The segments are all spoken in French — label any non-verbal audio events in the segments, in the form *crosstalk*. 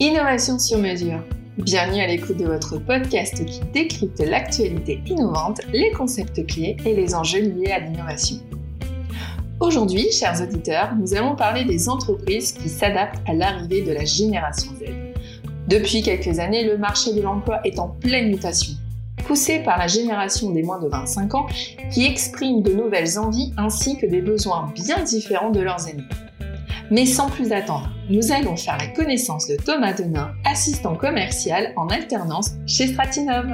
Innovation sur mesure. Bienvenue à l'écoute de votre podcast qui décrypte l'actualité innovante, les concepts clés et les enjeux liés à l'innovation. Aujourd'hui, chers auditeurs, nous allons parler des entreprises qui s'adaptent à l'arrivée de la génération Z. Depuis quelques années, le marché de l'emploi est en pleine mutation, poussé par la génération des moins de 25 ans qui exprime de nouvelles envies ainsi que des besoins bien différents de leurs aînés. Mais sans plus attendre, nous allons faire la connaissance de Thomas Denain, assistant commercial en alternance chez Stratinov.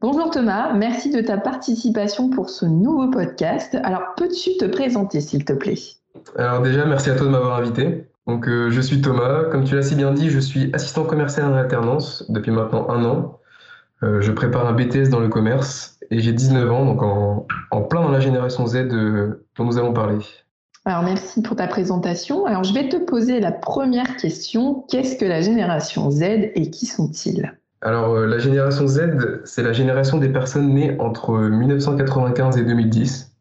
Bonjour Thomas, merci de ta participation pour ce nouveau podcast. Alors, peux-tu te présenter s'il te plaît? Alors déjà, merci à toi de m'avoir invité. Donc, euh, je suis Thomas. Comme tu l'as si bien dit, je suis assistant commercial en alternance depuis maintenant un an. Euh, je prépare un BTS dans le commerce et j'ai 19 ans, donc en, plein dans la génération Z euh, dont nous allons parler. Alors, merci pour ta présentation. Alors, je vais te poser la première question. Qu'est-ce que la génération Z et qui sont-ils? Alors, la génération Z, c'est la génération des personnes nées entre 1995 et 2010.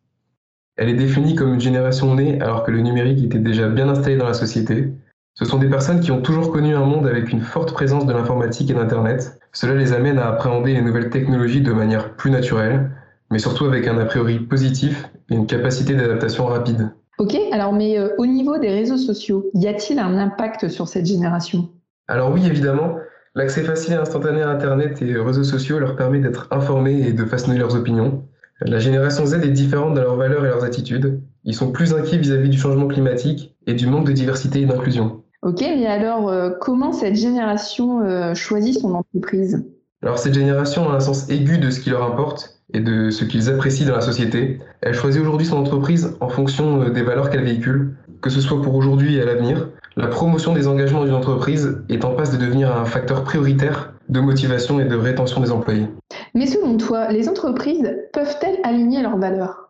Elle est définie comme une génération née alors que le numérique était déjà bien installé dans la société. Ce sont des personnes qui ont toujours connu un monde avec une forte présence de l'informatique et d'Internet. Cela les amène à appréhender les nouvelles technologies de manière plus naturelle, mais surtout avec un a priori positif et une capacité d'adaptation rapide. Ok, alors mais euh, au niveau des réseaux sociaux, y a-t-il un impact sur cette génération? Alors oui, évidemment. L'accès facile et instantané à Internet et aux réseaux sociaux leur permet d'être informés et de façonner leurs opinions. La génération Z est différente dans leurs valeurs et leurs attitudes. Ils sont plus inquiets vis-à-vis du changement climatique et du manque de diversité et d'inclusion. Ok, mais alors euh, comment cette génération euh, choisit son entreprise? Alors cette génération a un sens aigu de ce qui leur importe et de ce qu'ils apprécient dans la société. Elle choisit aujourd'hui son entreprise en fonction euh, des valeurs qu'elle véhicule, que ce soit pour aujourd'hui et à l'avenir. La promotion des engagements d'une entreprise est en passe de devenir un facteur prioritaire de motivation et de rétention des employés. Mais selon toi, les entreprises peuvent-elles aligner leurs valeurs?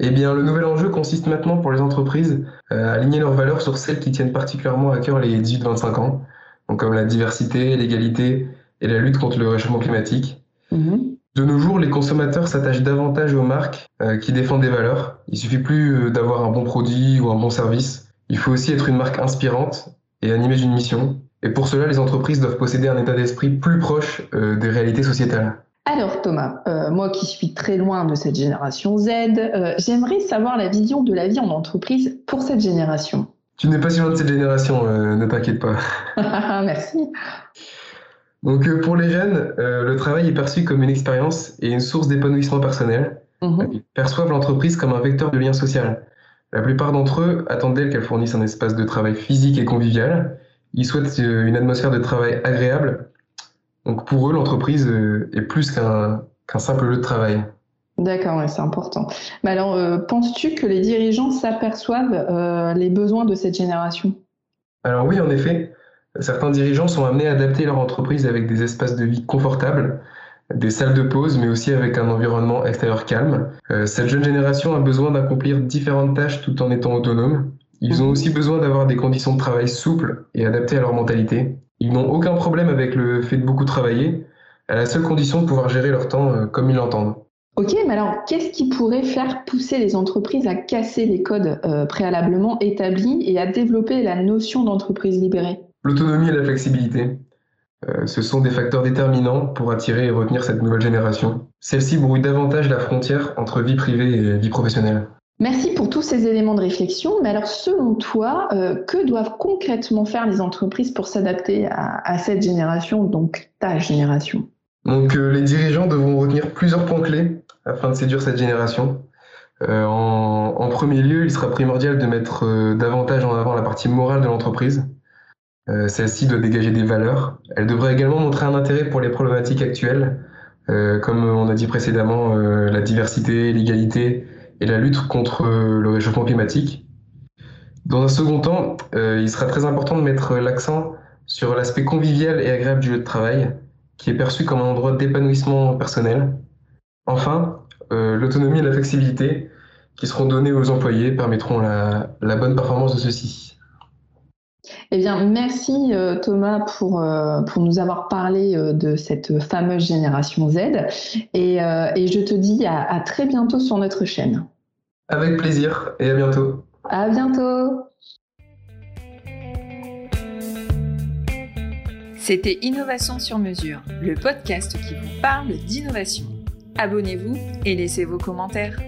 Eh bien, le nouvel enjeu consiste maintenant pour les entreprises à aligner leurs valeurs sur celles qui tiennent particulièrement à cœur les 18-25 ans, donc comme la diversité, l'égalité et la lutte contre le réchauffement climatique. Mhm. De nos jours, les consommateurs s'attachent davantage aux marques euh, qui défendent des valeurs. Il suffit plus euh, d'avoir un bon produit ou un bon service. Il faut aussi être une marque inspirante et animée d'une mission. Et pour cela, les entreprises doivent posséder un état d'esprit plus proche euh, des réalités sociétales. Alors Thomas, euh, moi qui suis très loin de cette génération Z, euh, j'aimerais savoir la vision de la vie en entreprise pour cette génération. Tu n'es pas si loin de cette génération, ne t'inquiète pas. *laughs* Merci. Donc pour les jeunes, le travail est perçu comme une expérience et une source d'épanouissement personnel. Mhm. Ils perçoivent l'entreprise comme un vecteur de lien social. La plupart d'entre eux attendent d'elle qu'elle fournisse un espace de travail physique et convivial ils souhaitent euh, une atmosphère de travail agréable. Donc pour eux, l'entreprise euh, est plus qu'un simple lieu de travail. D'accord, c'est important. Mais alors, euh, penses-tu que les dirigeants s'aperçoivent les besoins de cette génération? Alors oui, en effet. Certains dirigeants sont amenés à adapter leur entreprise avec des espaces de vie confortables, des salles de pause, mais aussi avec un environnement extérieur calme. cette jeune génération a besoin d'accomplir différentes tâches tout en étant autonome. Ils ont mhm. aussi besoin d'avoir des conditions de travail souples et adaptées à leur mentalité. Ils n'ont aucun problème avec le fait de beaucoup travailler, à la seule condition de pouvoir gérer leur temps euh, comme ils l'entendent. Ok, mais alors qu'est-ce qui pourrait faire pousser les entreprises à casser les codes euh, préalablement établis et à développer la notion d'entreprise libérée? L'autonomie et la flexibilité. Euh, ce sont des facteurs déterminants pour attirer et retenir cette nouvelle génération. Celle-ci brouille davantage la frontière entre vie privée et vie professionnelle. Merci pour tous ces éléments de réflexion. Mais alors, selon toi, euh, que doivent concrètement faire les entreprises pour s'adapter à, cette génération, donc ta génération? Donc, euh, les dirigeants devront retenir plusieurs points clés afin de séduire cette génération. Euh, en, premier lieu, il sera primordial de mettre davantage en avant la partie morale de l'entreprise. Celle-ci doit dégager des valeurs. Elle devrait également montrer un intérêt pour les problématiques actuelles, comme on a dit précédemment, la diversité, l'égalité, et la lutte contre euh, le réchauffement climatique. Dans un second temps, euh, il sera très important de mettre l'accent sur l'aspect convivial et agréable du lieu de travail, qui est perçu comme un endroit d'épanouissement personnel. Enfin, euh, l'autonomie et la flexibilité qui seront données aux employés permettront la, bonne performance de ceux-ci. Eh bien, merci Thomas pour, pour nous avoir parlé de cette fameuse génération Z. Et, et je te dis à, à très bientôt sur notre chaîne. Avec plaisir et à bientôt. À bientôt. C'était Innovation sur mesure, le podcast qui vous parle d'innovation. Abonnez-vous et laissez vos commentaires.